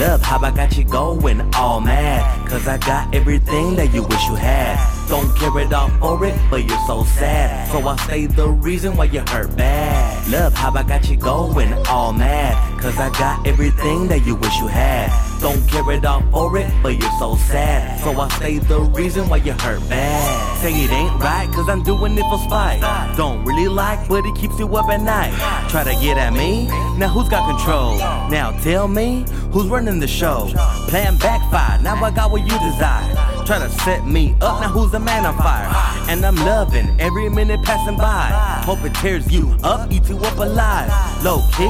how I got you going all mad. Cause I got everything that you wish you had. Don't care it all for it, but you're so sad. So I say the reason why you hurt bad. Love how I got you going all mad. Cause I got everything that you wish you had. Don't care it all for it, but you're so sad. So I say the reason why you hurt bad. Say it ain't right, cause I'm doing it for spite. Don't really like, but it keeps you up at night. Try to get at me, now who's got control? Now tell me, who's running the show? Plan backfire, now I got what you desire. Try to set me up, now who's the man on fire? And I'm loving every minute passing by. Hope it tears you up, eats you up alive. Low key,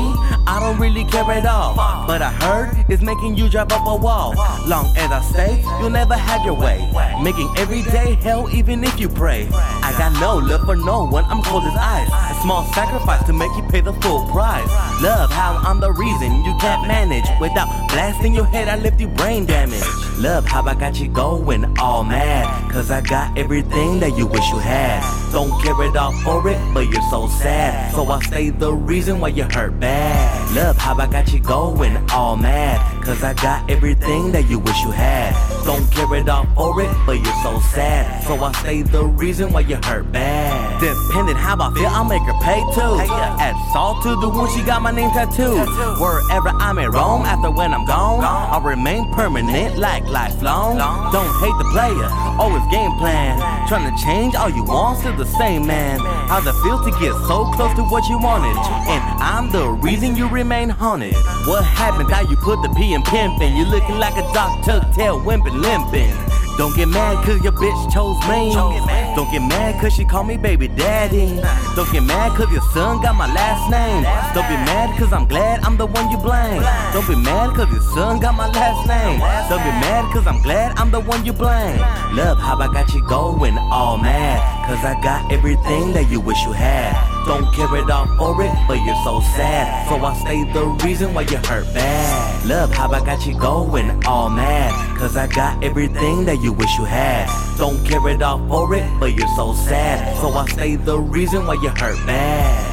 I don't really care at all. But I heard it's making you drive up a wall. Long as I stay, you'll never have your way. Making every day hell, even if you pray. I got no love for no one, I'm cold as ice. A small sacrifice to make you pay the full price. Love how I'm the reason you can't manage. Without blasting your head, I lift you brain damage. Love how I got you going all mad. Cause I got everything that you wish you had. Don't care it all for it, but you're so sad. So I say the reason why you hurt bad. Love how I got you going all mad. Cause I got everything that you wish you had. Don't care it all for it, but you're so sad. So I say the reason why you hurt bad. Depending how I feel, I'll make her pay too. Add salt to the wound, she got my name tattooed. Wherever I'm in Rome, after when I'm gone, I'll remain permanent like lifelong. Don't hate the player, always game plan. Trying to change all you want, still the same man. How's it feel to get so close to what you wanted? And I'm the reason you remain haunted. What happened? How you put the P in pimpin'? You looking like a dog tuck tail wimpin' limpin'. Don't get mad cause your bitch chose me. Don't get mad cause she call me baby daddy. Don't get mad cause your son got my last name. Don't be mad cause I'm glad I'm the one you blame. Don't be mad cause your son got my last name. Don't be mad cause I'm glad I'm the one you blame. Love how I got you going all mad. Cause I got everything that you wish you had. Don't care it all for it, but you're so sad. So I stay the reason why you hurt bad. Love how I got you going all mad. Cause I got everything that you wish you had. Don't care it all for it, but you're so sad. So I say the reason why you hurt bad.